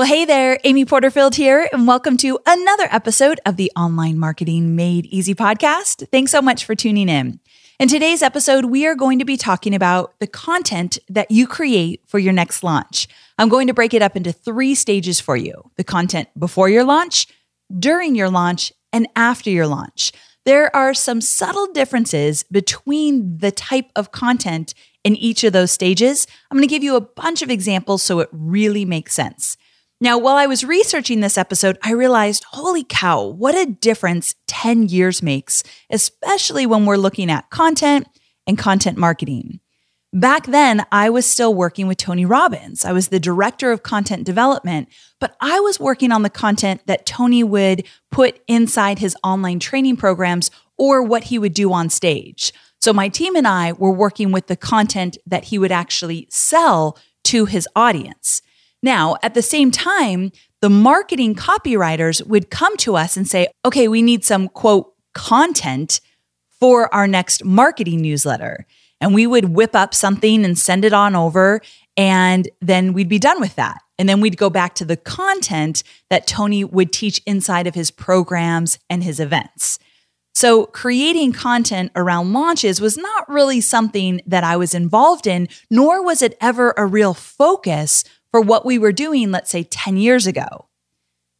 Well, hey there, Amy Porterfield here, and welcome to another episode of the Online Marketing Made Easy podcast. Thanks so much for tuning in. In today's episode, we are going to be talking about the content that you create for your next launch. I'm going to break it up into three stages for you the content before your launch, during your launch, and after your launch. There are some subtle differences between the type of content in each of those stages. I'm going to give you a bunch of examples so it really makes sense. Now, while I was researching this episode, I realized, holy cow, what a difference 10 years makes, especially when we're looking at content and content marketing. Back then, I was still working with Tony Robbins. I was the director of content development, but I was working on the content that Tony would put inside his online training programs or what he would do on stage. So my team and I were working with the content that he would actually sell to his audience. Now, at the same time, the marketing copywriters would come to us and say, okay, we need some quote content for our next marketing newsletter. And we would whip up something and send it on over. And then we'd be done with that. And then we'd go back to the content that Tony would teach inside of his programs and his events. So, creating content around launches was not really something that I was involved in, nor was it ever a real focus for what we were doing, let's say 10 years ago.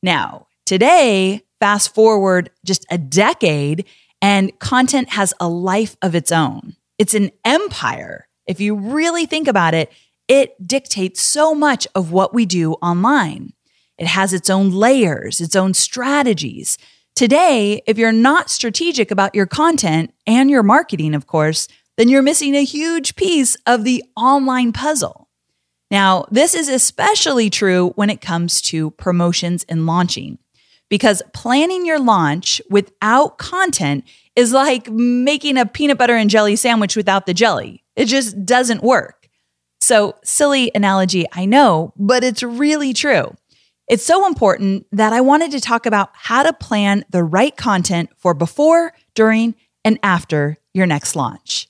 Now, today, fast forward just a decade, and content has a life of its own. It's an empire. If you really think about it, it dictates so much of what we do online. It has its own layers, its own strategies. Today, if you're not strategic about your content and your marketing, of course, then you're missing a huge piece of the online puzzle. Now, this is especially true when it comes to promotions and launching, because planning your launch without content is like making a peanut butter and jelly sandwich without the jelly. It just doesn't work. So, silly analogy, I know, but it's really true. It's so important that I wanted to talk about how to plan the right content for before, during, and after your next launch.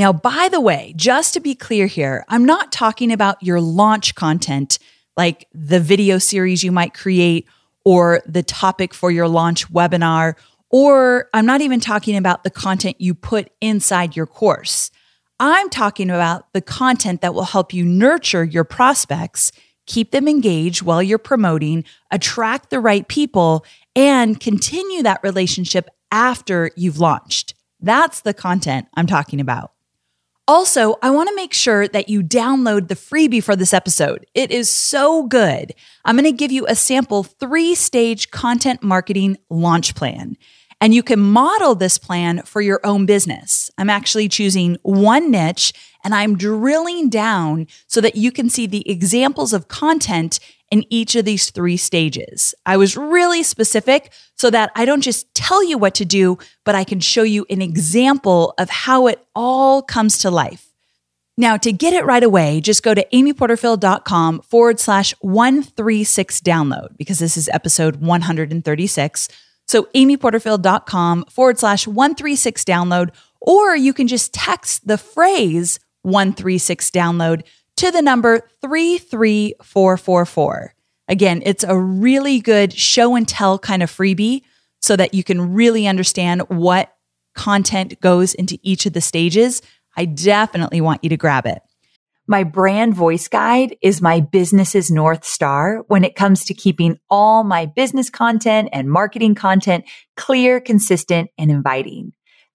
Now, by the way, just to be clear here, I'm not talking about your launch content like the video series you might create or the topic for your launch webinar, or I'm not even talking about the content you put inside your course. I'm talking about the content that will help you nurture your prospects, keep them engaged while you're promoting, attract the right people, and continue that relationship after you've launched. That's the content I'm talking about. Also, I want to make sure that you download the freebie for this episode. It is so good. I'm going to give you a sample three stage content marketing launch plan. And you can model this plan for your own business. I'm actually choosing one niche and I'm drilling down so that you can see the examples of content in each of these three stages. I was really specific so that I don't just tell you what to do, but I can show you an example of how it all comes to life. Now, to get it right away, just go to amyporterfield.com forward slash 136 download because this is episode 136. So, amyporterfield.com forward slash 136 download, or you can just text the phrase 136 download to the number 33444. Again, it's a really good show and tell kind of freebie so that you can really understand what content goes into each of the stages. I definitely want you to grab it. My brand voice guide is my business's North Star when it comes to keeping all my business content and marketing content clear, consistent, and inviting.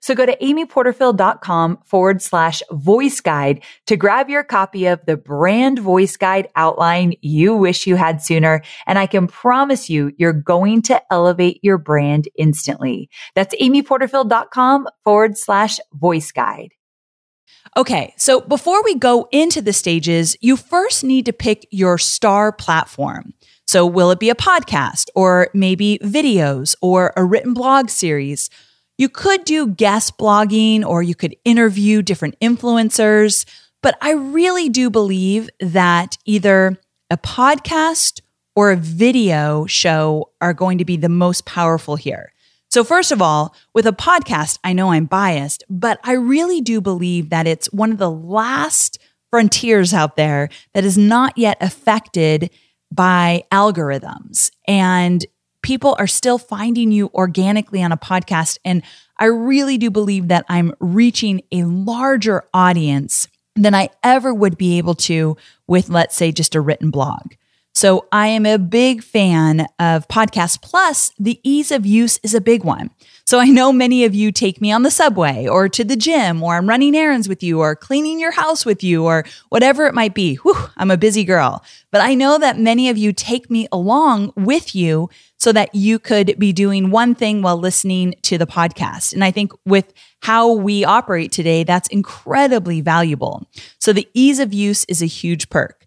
So go to amyporterfield.com forward slash voice guide to grab your copy of the brand voice guide outline you wish you had sooner. And I can promise you, you're going to elevate your brand instantly. That's amyporterfield.com forward slash voice guide. Okay, so before we go into the stages, you first need to pick your star platform. So, will it be a podcast or maybe videos or a written blog series? You could do guest blogging or you could interview different influencers, but I really do believe that either a podcast or a video show are going to be the most powerful here. So, first of all, with a podcast, I know I'm biased, but I really do believe that it's one of the last frontiers out there that is not yet affected by algorithms. And people are still finding you organically on a podcast. And I really do believe that I'm reaching a larger audience than I ever would be able to with, let's say, just a written blog. So I am a big fan of podcasts. Plus, the ease of use is a big one. So I know many of you take me on the subway or to the gym, or I'm running errands with you, or cleaning your house with you, or whatever it might be. Whew, I'm a busy girl. But I know that many of you take me along with you so that you could be doing one thing while listening to the podcast. And I think with how we operate today, that's incredibly valuable. So the ease of use is a huge perk.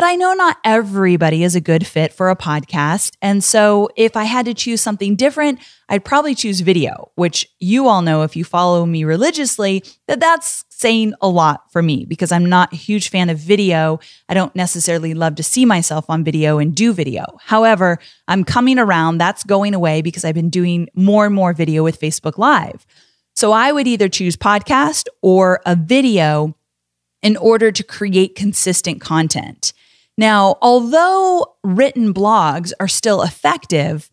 But I know not everybody is a good fit for a podcast. And so if I had to choose something different, I'd probably choose video, which you all know if you follow me religiously, that that's saying a lot for me because I'm not a huge fan of video. I don't necessarily love to see myself on video and do video. However, I'm coming around. That's going away because I've been doing more and more video with Facebook Live. So I would either choose podcast or a video in order to create consistent content. Now, although written blogs are still effective,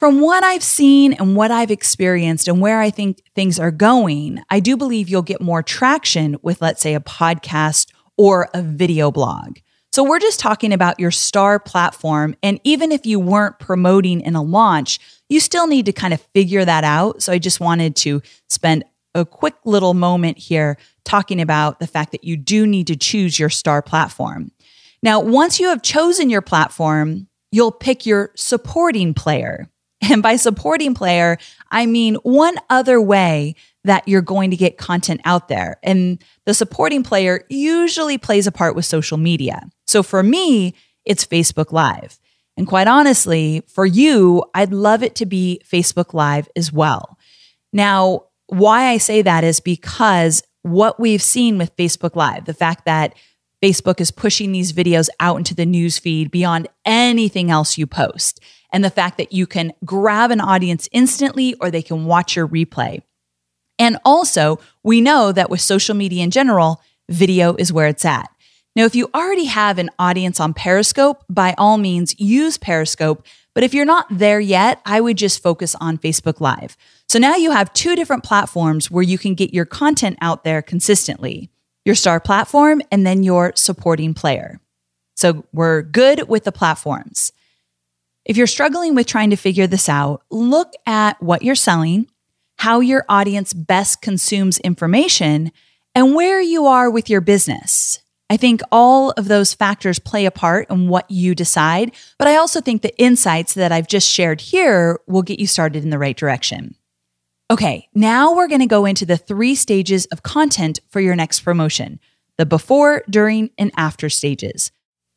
from what I've seen and what I've experienced and where I think things are going, I do believe you'll get more traction with, let's say, a podcast or a video blog. So we're just talking about your star platform. And even if you weren't promoting in a launch, you still need to kind of figure that out. So I just wanted to spend a quick little moment here talking about the fact that you do need to choose your star platform. Now, once you have chosen your platform, you'll pick your supporting player. And by supporting player, I mean one other way that you're going to get content out there. And the supporting player usually plays a part with social media. So for me, it's Facebook Live. And quite honestly, for you, I'd love it to be Facebook Live as well. Now, why I say that is because what we've seen with Facebook Live, the fact that Facebook is pushing these videos out into the news feed beyond anything else you post, and the fact that you can grab an audience instantly or they can watch your replay. And also, we know that with social media in general, video is where it's at. Now, if you already have an audience on Periscope, by all means use Periscope. But if you're not there yet, I would just focus on Facebook Live. So now you have two different platforms where you can get your content out there consistently your star platform and then your supporting player. So we're good with the platforms. If you're struggling with trying to figure this out, look at what you're selling, how your audience best consumes information, and where you are with your business. I think all of those factors play a part in what you decide, but I also think the insights that I've just shared here will get you started in the right direction. Okay, now we're going to go into the three stages of content for your next promotion the before, during, and after stages.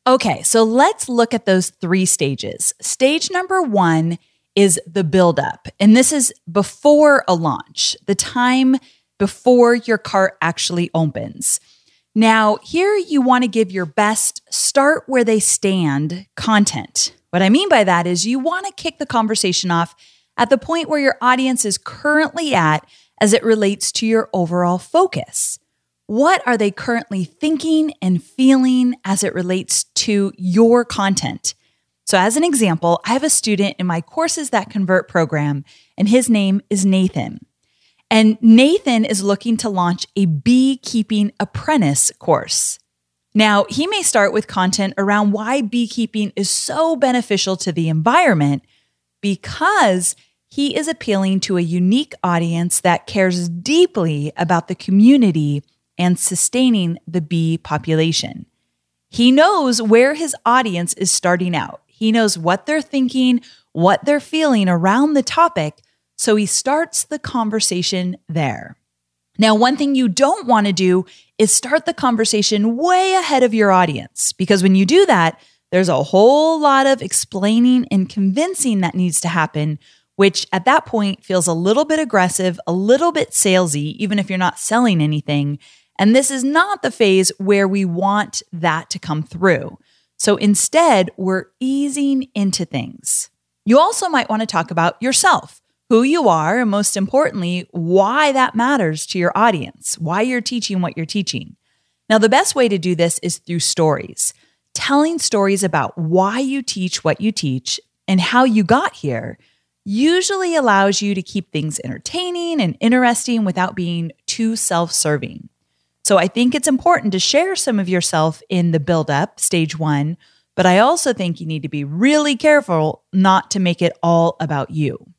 Okay, so let's look at those three stages. Stage number one is the buildup, and this is before a launch, the time before your cart actually opens. Now, here you want to give your best start where they stand content. What I mean by that is you want to kick the conversation off at the point where your audience is currently at as it relates to your overall focus. What are they currently thinking and feeling as it relates to your content? So, as an example, I have a student in my Courses That Convert program, and his name is Nathan. And Nathan is looking to launch a beekeeping apprentice course. Now, he may start with content around why beekeeping is so beneficial to the environment because he is appealing to a unique audience that cares deeply about the community and sustaining the bee population. He knows where his audience is starting out. He knows what they're thinking, what they're feeling around the topic, so he starts the conversation there. Now, one thing you don't want to do is start the conversation way ahead of your audience, because when you do that, there's a whole lot of explaining and convincing that needs to happen, which at that point feels a little bit aggressive, a little bit salesy, even if you're not selling anything. And this is not the phase where we want that to come through. So instead, we're easing into things. You also might want to talk about yourself who you are, and most importantly, why that matters to your audience, why you're teaching what you're teaching. Now, the best way to do this is through stories, telling stories about why you teach what you teach and how you got here usually allows you to keep things entertaining and interesting without being too self serving. So I think it's important to share some of yourself in the build up, stage one, but I also think you need to be really careful not to make it all about you.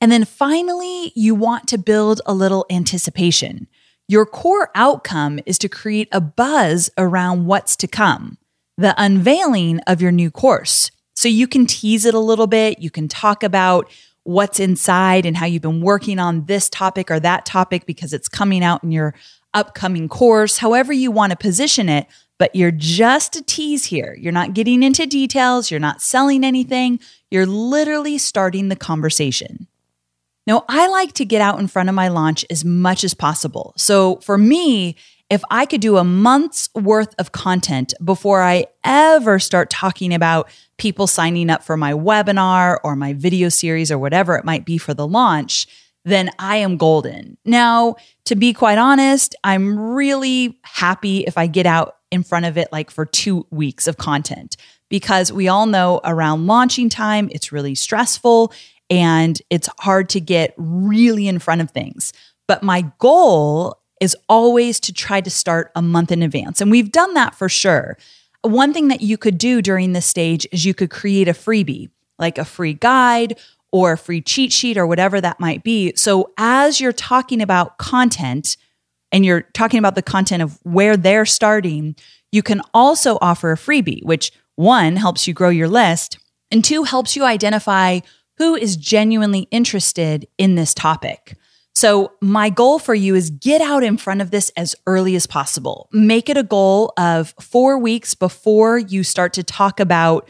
And then finally, you want to build a little anticipation. Your core outcome is to create a buzz around what's to come, the unveiling of your new course. So you can tease it a little bit. You can talk about what's inside and how you've been working on this topic or that topic because it's coming out in your upcoming course, however you want to position it. But you're just a tease here. You're not getting into details. You're not selling anything. You're literally starting the conversation. Now, I like to get out in front of my launch as much as possible. So for me, if I could do a month's worth of content before I ever start talking about people signing up for my webinar or my video series or whatever it might be for the launch, then I am golden. Now, to be quite honest, I'm really happy if I get out in front of it like for two weeks of content because we all know around launching time, it's really stressful and it's hard to get really in front of things. But my goal is always to try to start a month in advance. And we've done that for sure. One thing that you could do during this stage is you could create a freebie, like a free guide or a free cheat sheet or whatever that might be. So as you're talking about content and you're talking about the content of where they're starting, you can also offer a freebie, which one helps you grow your list and two helps you identify who is genuinely interested in this topic. So, my goal for you is get out in front of this as early as possible. Make it a goal of four weeks before you start to talk about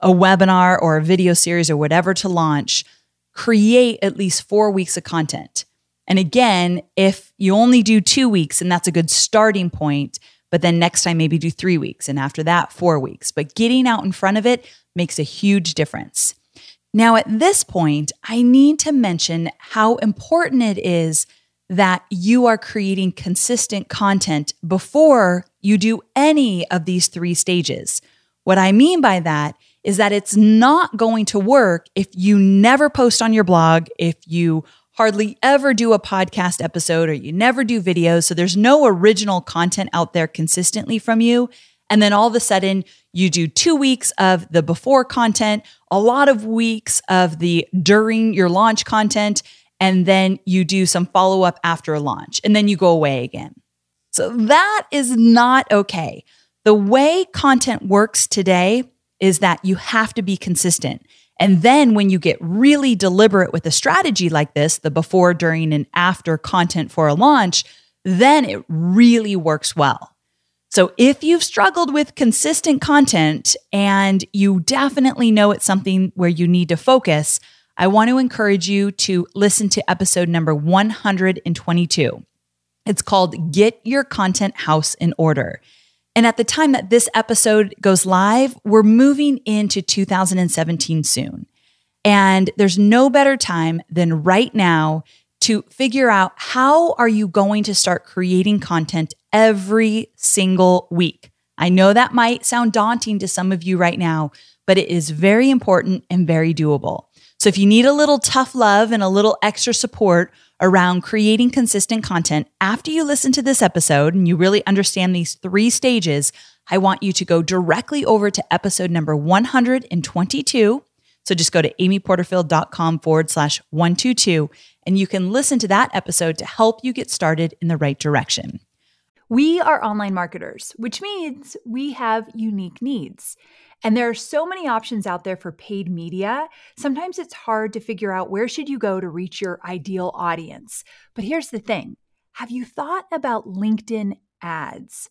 a webinar or a video series or whatever to launch. Create at least four weeks of content. And again, if you only do two weeks, and that's a good starting point, but then next time maybe do three weeks, and after that, four weeks. But getting out in front of it makes a huge difference. Now, at this point, I need to mention how important it is that you are creating consistent content before you do any of these three stages. What I mean by that is that it's not going to work if you never post on your blog, if you hardly ever do a podcast episode or you never do videos. So there's no original content out there consistently from you. And then all of a sudden, you do two weeks of the before content, a lot of weeks of the during your launch content, and then you do some follow up after launch, and then you go away again. So that is not okay. The way content works today is that you have to be consistent. And then when you get really deliberate with a strategy like this, the before, during, and after content for a launch, then it really works well. So if you've struggled with consistent content and you definitely know it's something where you need to focus, I want to encourage you to listen to episode number 122. It's called Get Your Content House in Order. And at the time that this episode goes live, we're moving into 2017 soon. And there's no better time than right now to figure out how are you going to start creating content every single week. I know that might sound daunting to some of you right now, but it is very important and very doable. So if you need a little tough love and a little extra support around creating consistent content after you listen to this episode and you really understand these three stages, I want you to go directly over to episode number 122. So just go to amyporterfield.com forward slash 122 and you can listen to that episode to help you get started in the right direction. We are online marketers, which means we have unique needs. And there are so many options out there for paid media. Sometimes it's hard to figure out where should you go to reach your ideal audience. But here's the thing. Have you thought about LinkedIn ads?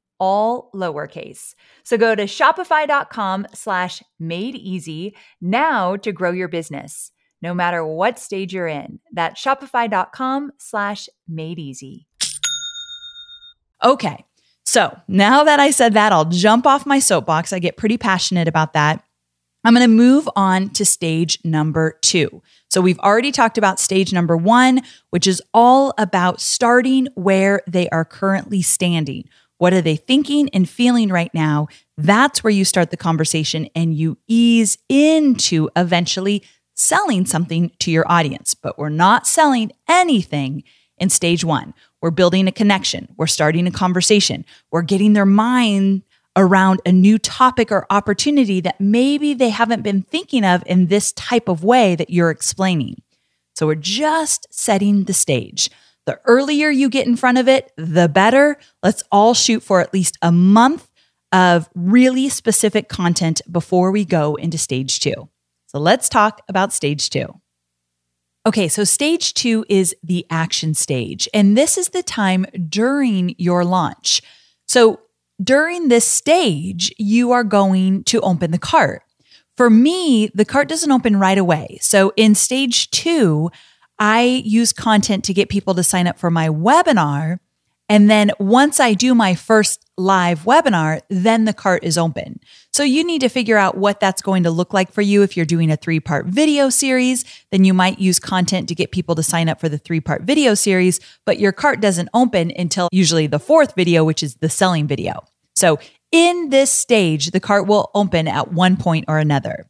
all lowercase. So go to shopify.com slash made easy now to grow your business, no matter what stage you're in. That's shopify.com slash made easy. Okay. So now that I said that, I'll jump off my soapbox. I get pretty passionate about that. I'm going to move on to stage number two. So we've already talked about stage number one, which is all about starting where they are currently standing. What are they thinking and feeling right now? That's where you start the conversation and you ease into eventually selling something to your audience. But we're not selling anything in stage one. We're building a connection. We're starting a conversation. We're getting their mind around a new topic or opportunity that maybe they haven't been thinking of in this type of way that you're explaining. So we're just setting the stage. The earlier you get in front of it, the better. Let's all shoot for at least a month of really specific content before we go into stage two. So let's talk about stage two. Okay, so stage two is the action stage, and this is the time during your launch. So during this stage, you are going to open the cart. For me, the cart doesn't open right away. So in stage two, I use content to get people to sign up for my webinar. And then once I do my first live webinar, then the cart is open. So you need to figure out what that's going to look like for you. If you're doing a three part video series, then you might use content to get people to sign up for the three part video series, but your cart doesn't open until usually the fourth video, which is the selling video. So in this stage, the cart will open at one point or another.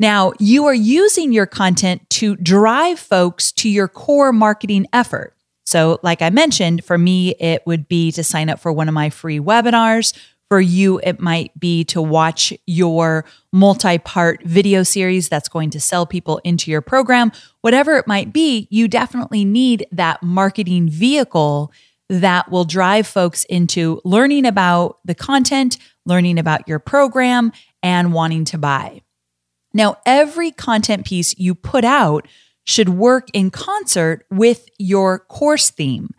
Now, you are using your content to drive folks to your core marketing effort. So, like I mentioned, for me, it would be to sign up for one of my free webinars. For you, it might be to watch your multi part video series that's going to sell people into your program. Whatever it might be, you definitely need that marketing vehicle that will drive folks into learning about the content, learning about your program, and wanting to buy. Now, every content piece you put out should work in concert with your course theme.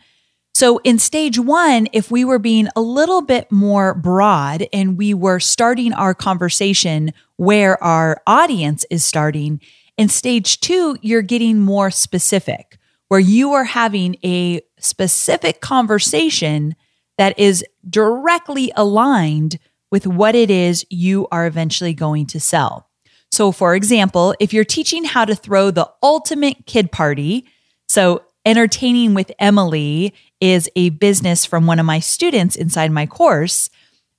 So in stage one, if we were being a little bit more broad and we were starting our conversation where our audience is starting, in stage two, you're getting more specific, where you are having a specific conversation that is directly aligned with what it is you are eventually going to sell. So, for example, if you're teaching how to throw the ultimate kid party, so entertaining with Emily is a business from one of my students inside my course,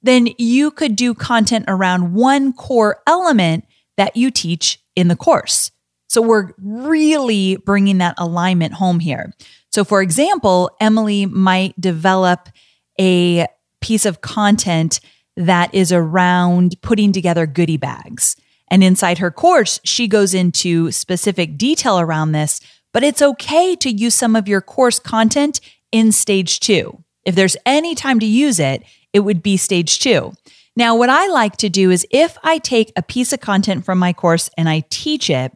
then you could do content around one core element that you teach in the course. So we're really bringing that alignment home here. So, for example, Emily might develop a piece of content that is around putting together goodie bags. And inside her course, she goes into specific detail around this, but it's okay to use some of your course content in stage two. If there's any time to use it, it would be stage two. Now, what I like to do is if I take a piece of content from my course and I teach it,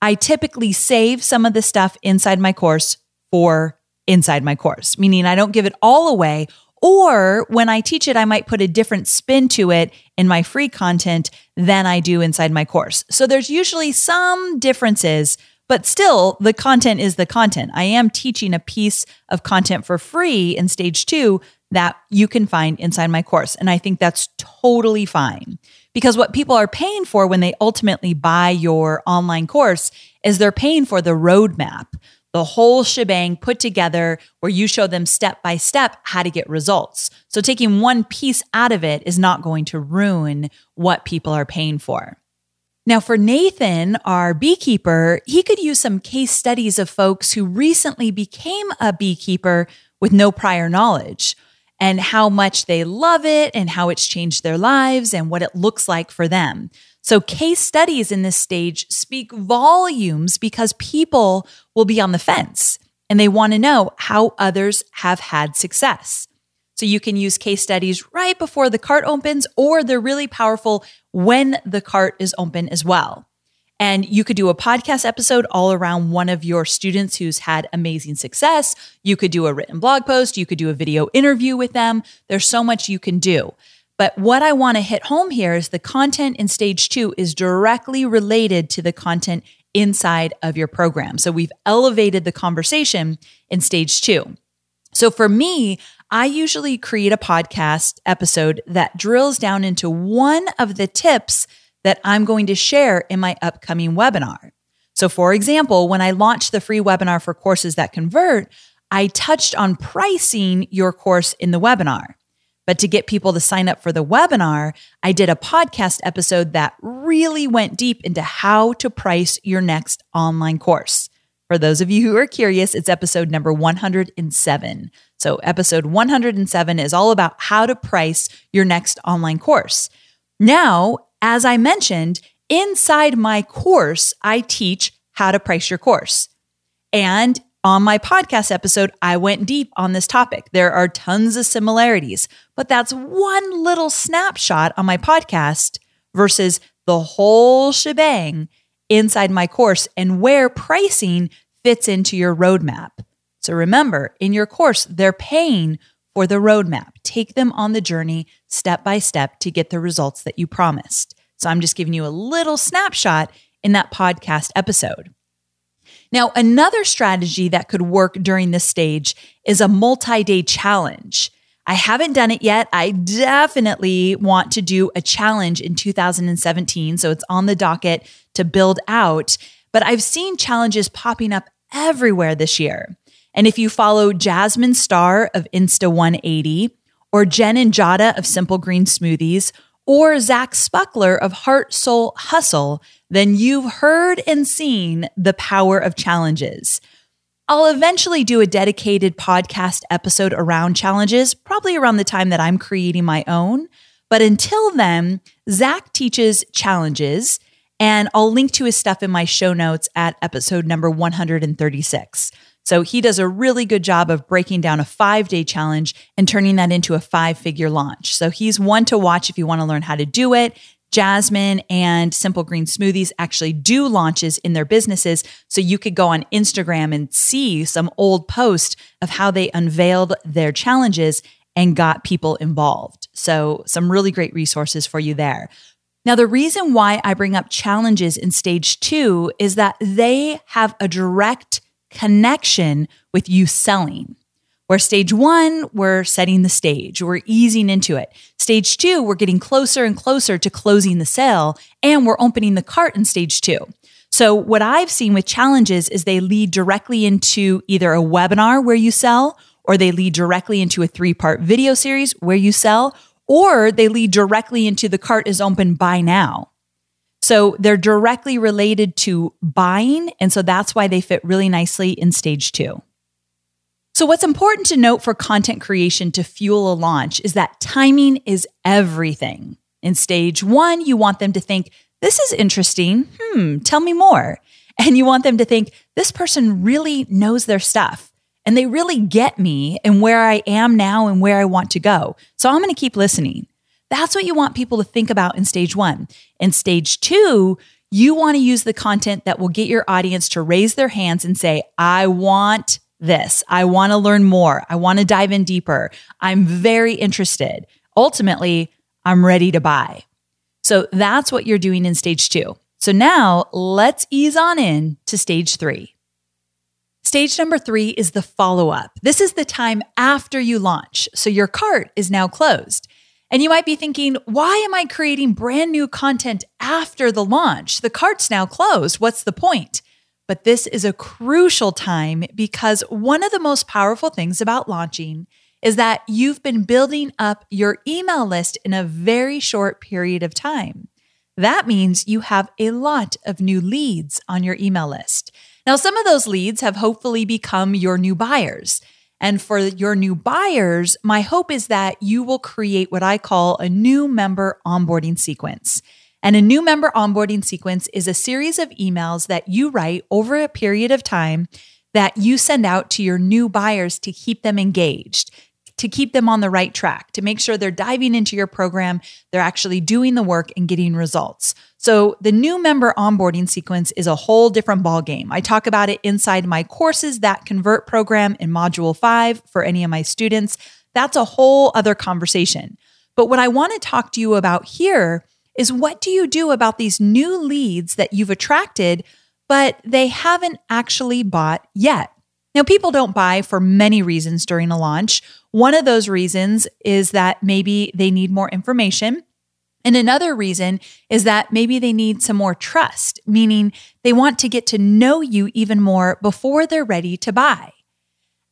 I typically save some of the stuff inside my course for inside my course, meaning I don't give it all away. Or when I teach it, I might put a different spin to it in my free content than I do inside my course. So there's usually some differences but still, the content is the content. I am teaching a piece of content for free in stage two that you can find inside my course. And I think that's totally fine because what people are paying for when they ultimately buy your online course is they're paying for the roadmap, the whole shebang put together where you show them step by step how to get results. So taking one piece out of it is not going to ruin what people are paying for. Now, for Nathan, our beekeeper, he could use some case studies of folks who recently became a beekeeper with no prior knowledge and how much they love it and how it's changed their lives and what it looks like for them. So, case studies in this stage speak volumes because people will be on the fence and they want to know how others have had success. So you can use case studies right before the cart opens, or they're really powerful when the cart is open as well. And you could do a podcast episode all around one of your students who's had amazing success. You could do a written blog post. You could do a video interview with them. There's so much you can do. But what I want to hit home here is the content in stage two is directly related to the content inside of your program. So we've elevated the conversation in stage two. So for me, I usually create a podcast episode that drills down into one of the tips that I'm going to share in my upcoming webinar. So, for example, when I launched the free webinar for courses that convert, I touched on pricing your course in the webinar. But to get people to sign up for the webinar, I did a podcast episode that really went deep into how to price your next online course. For those of you who are curious, it's episode number 107. So, episode 107 is all about how to price your next online course. Now, as I mentioned, inside my course, I teach how to price your course. And on my podcast episode, I went deep on this topic. There are tons of similarities, but that's one little snapshot on my podcast versus the whole shebang inside my course and where pricing fits into your roadmap. So remember, in your course, they're paying for the roadmap. Take them on the journey step by step to get the results that you promised. So I'm just giving you a little snapshot in that podcast episode. Now, another strategy that could work during this stage is a multi day challenge. I haven't done it yet. I definitely want to do a challenge in 2017. So it's on the docket to build out. But I've seen challenges popping up everywhere this year. And if you follow Jasmine Star of Insta 180, or Jen and Jada of Simple Green Smoothies, or Zach Spuckler of Heart Soul Hustle, then you've heard and seen the power of challenges. I'll eventually do a dedicated podcast episode around challenges, probably around the time that I'm creating my own. But until then, Zach teaches challenges, and I'll link to his stuff in my show notes at episode number 136. So he does a really good job of breaking down a five day challenge and turning that into a five figure launch. So he's one to watch if you want to learn how to do it. Jasmine and Simple Green Smoothies actually do launches in their businesses. So you could go on Instagram and see some old posts of how they unveiled their challenges and got people involved. So some really great resources for you there. Now, the reason why I bring up challenges in stage two is that they have a direct connection with you selling. Where stage one, we're setting the stage, we're easing into it. Stage two, we're getting closer and closer to closing the sale, and we're opening the cart in stage two. So, what I've seen with challenges is they lead directly into either a webinar where you sell, or they lead directly into a three part video series where you sell, or they lead directly into the cart is open by now. So they're directly related to buying. And so that's why they fit really nicely in stage two. So, what's important to note for content creation to fuel a launch is that timing is everything. In stage one, you want them to think, This is interesting. Hmm, tell me more. And you want them to think, This person really knows their stuff and they really get me and where I am now and where I want to go. So, I'm going to keep listening. That's what you want people to think about in stage one. In stage two, you want to use the content that will get your audience to raise their hands and say, I want this. I want to learn more. I want to dive in deeper. I'm very interested. Ultimately, I'm ready to buy. So that's what you're doing in stage two. So now let's ease on in to stage three. Stage number three is the follow up. This is the time after you launch. So your cart is now closed. And you might be thinking, why am I creating brand new content after the launch? The cart's now closed. What's the point? But this is a crucial time because one of the most powerful things about launching is that you've been building up your email list in a very short period of time. That means you have a lot of new leads on your email list. Now, some of those leads have hopefully become your new buyers. And for your new buyers, my hope is that you will create what I call a new member onboarding sequence. And a new member onboarding sequence is a series of emails that you write over a period of time that you send out to your new buyers to keep them engaged, to keep them on the right track, to make sure they're diving into your program, they're actually doing the work and getting results. So the new member onboarding sequence is a whole different ballgame. I talk about it inside my courses that convert program in module 5 for any of my students. That's a whole other conversation. But what I want to talk to you about here is what do you do about these new leads that you've attracted, but they haven't actually bought yet? Now, people don't buy for many reasons during a launch. One of those reasons is that maybe they need more information. And another reason is that maybe they need some more trust, meaning they want to get to know you even more before they're ready to buy.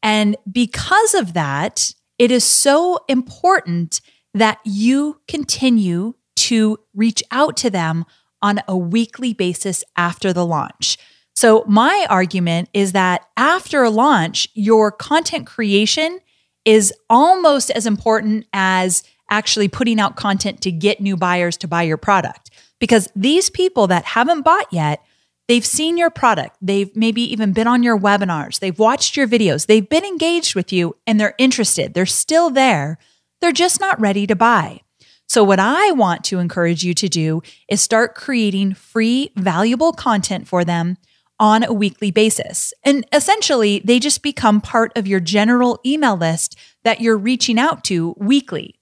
And because of that, it is so important that you continue to reach out to them on a weekly basis after the launch. So, my argument is that after a launch, your content creation is almost as important as actually putting out content to get new buyers to buy your product. Because these people that haven't bought yet, they've seen your product, they've maybe even been on your webinars, they've watched your videos, they've been engaged with you, and they're interested. They're still there. They're just not ready to buy. So, what I want to encourage you to do is start creating free, valuable content for them on a weekly basis. And essentially, they just become part of your general email list that you're reaching out to weekly.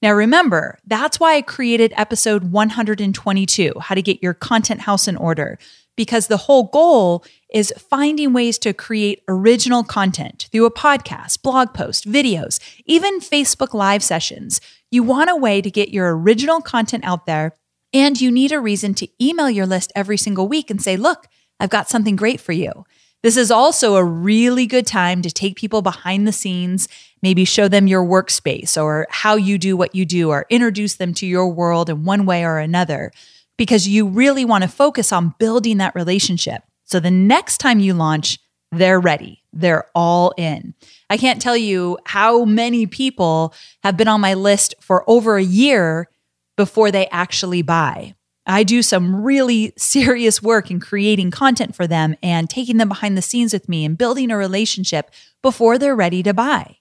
Now, remember, that's why I created episode 122 How to Get Your Content House in Order, because the whole goal is finding ways to create original content through a podcast, blog post, videos, even Facebook Live sessions. You want a way to get your original content out there, and you need a reason to email your list every single week and say, Look, I've got something great for you. This is also a really good time to take people behind the scenes, maybe show them your workspace or how you do what you do, or introduce them to your world in one way or another, because you really want to focus on building that relationship. So the next time you launch, they're ready. They're all in. I can't tell you how many people have been on my list for over a year, before they actually buy. I do some really serious work in creating content for them and taking them behind the scenes with me and building a relationship before they're ready to buy.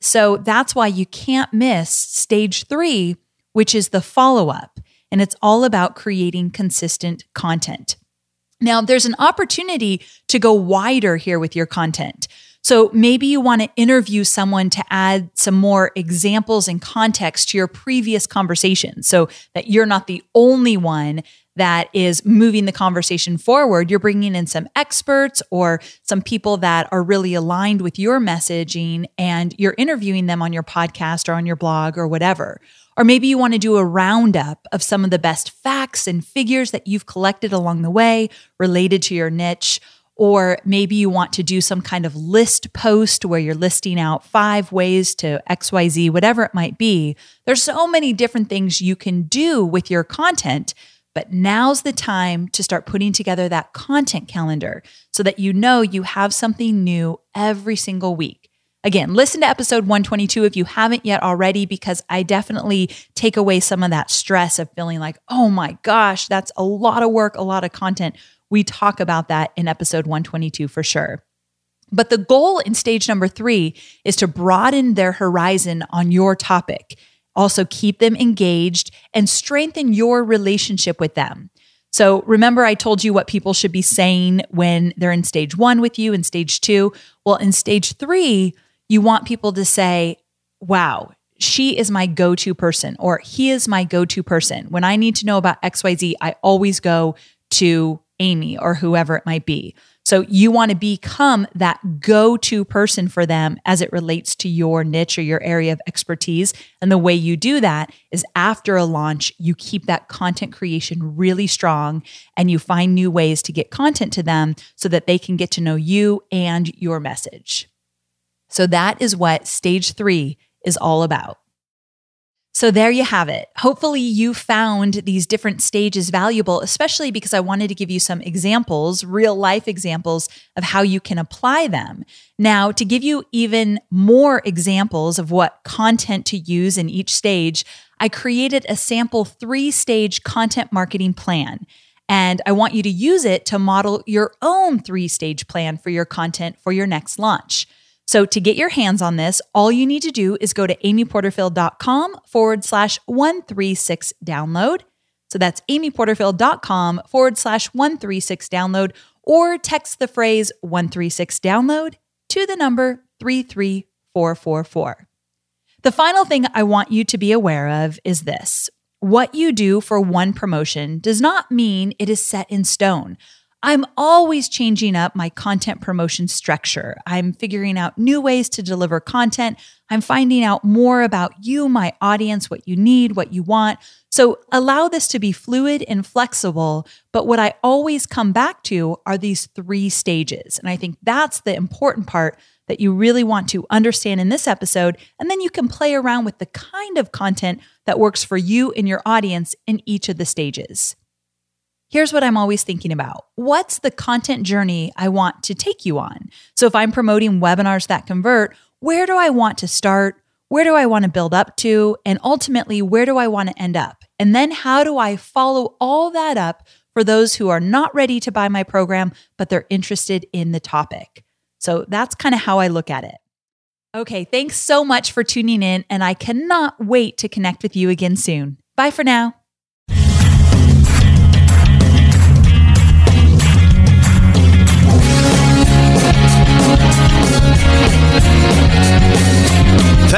So that's why you can't miss stage three, which is the follow up. And it's all about creating consistent content. Now, there's an opportunity to go wider here with your content. So maybe you want to interview someone to add some more examples and context to your previous conversation so that you're not the only one that is moving the conversation forward. You're bringing in some experts or some people that are really aligned with your messaging and you're interviewing them on your podcast or on your blog or whatever. Or maybe you want to do a roundup of some of the best facts and figures that you've collected along the way related to your niche or maybe you want to do some kind of list post where you're listing out five ways to XYZ, whatever it might be. There's so many different things you can do with your content, but now's the time to start putting together that content calendar so that you know you have something new every single week. Again, listen to episode 122 if you haven't yet already, because I definitely take away some of that stress of feeling like, oh my gosh, that's a lot of work, a lot of content. We talk about that in episode 122 for sure. But the goal in stage number three is to broaden their horizon on your topic, also keep them engaged and strengthen your relationship with them. So remember, I told you what people should be saying when they're in stage one with you in stage two. Well, in stage three, you want people to say, wow, she is my go to person, or he is my go to person. When I need to know about XYZ, I always go to Amy or whoever it might be. So you want to become that go to person for them as it relates to your niche or your area of expertise. And the way you do that is after a launch, you keep that content creation really strong and you find new ways to get content to them so that they can get to know you and your message. So that is what stage three is all about. So there you have it. Hopefully, you found these different stages valuable, especially because I wanted to give you some examples, real life examples of how you can apply them. Now, to give you even more examples of what content to use in each stage, I created a sample three stage content marketing plan. And I want you to use it to model your own three stage plan for your content for your next launch. So to get your hands on this, all you need to do is go to amyporterfield.com forward slash 136 download. So that's amyporterfield.com forward slash 136 download or text the phrase 136 download to the number 33444. The final thing I want you to be aware of is this. What you do for one promotion does not mean it is set in stone. I'm always changing up my content promotion structure. I'm figuring out new ways to deliver content. I'm finding out more about you, my audience, what you need, what you want. So allow this to be fluid and flexible. But what I always come back to are these three stages. And I think that's the important part that you really want to understand in this episode. And then you can play around with the kind of content that works for you and your audience in each of the stages. Here's what I'm always thinking about. What's the content journey I want to take you on? So if I'm promoting webinars that convert, where do I want to start? Where do I want to build up to? And ultimately, where do I want to end up? And then how do I follow all that up for those who are not ready to buy my program, but they're interested in the topic? So that's kind of how I look at it. Okay, thanks so much for tuning in, and I cannot wait to connect with you again soon. Bye for now.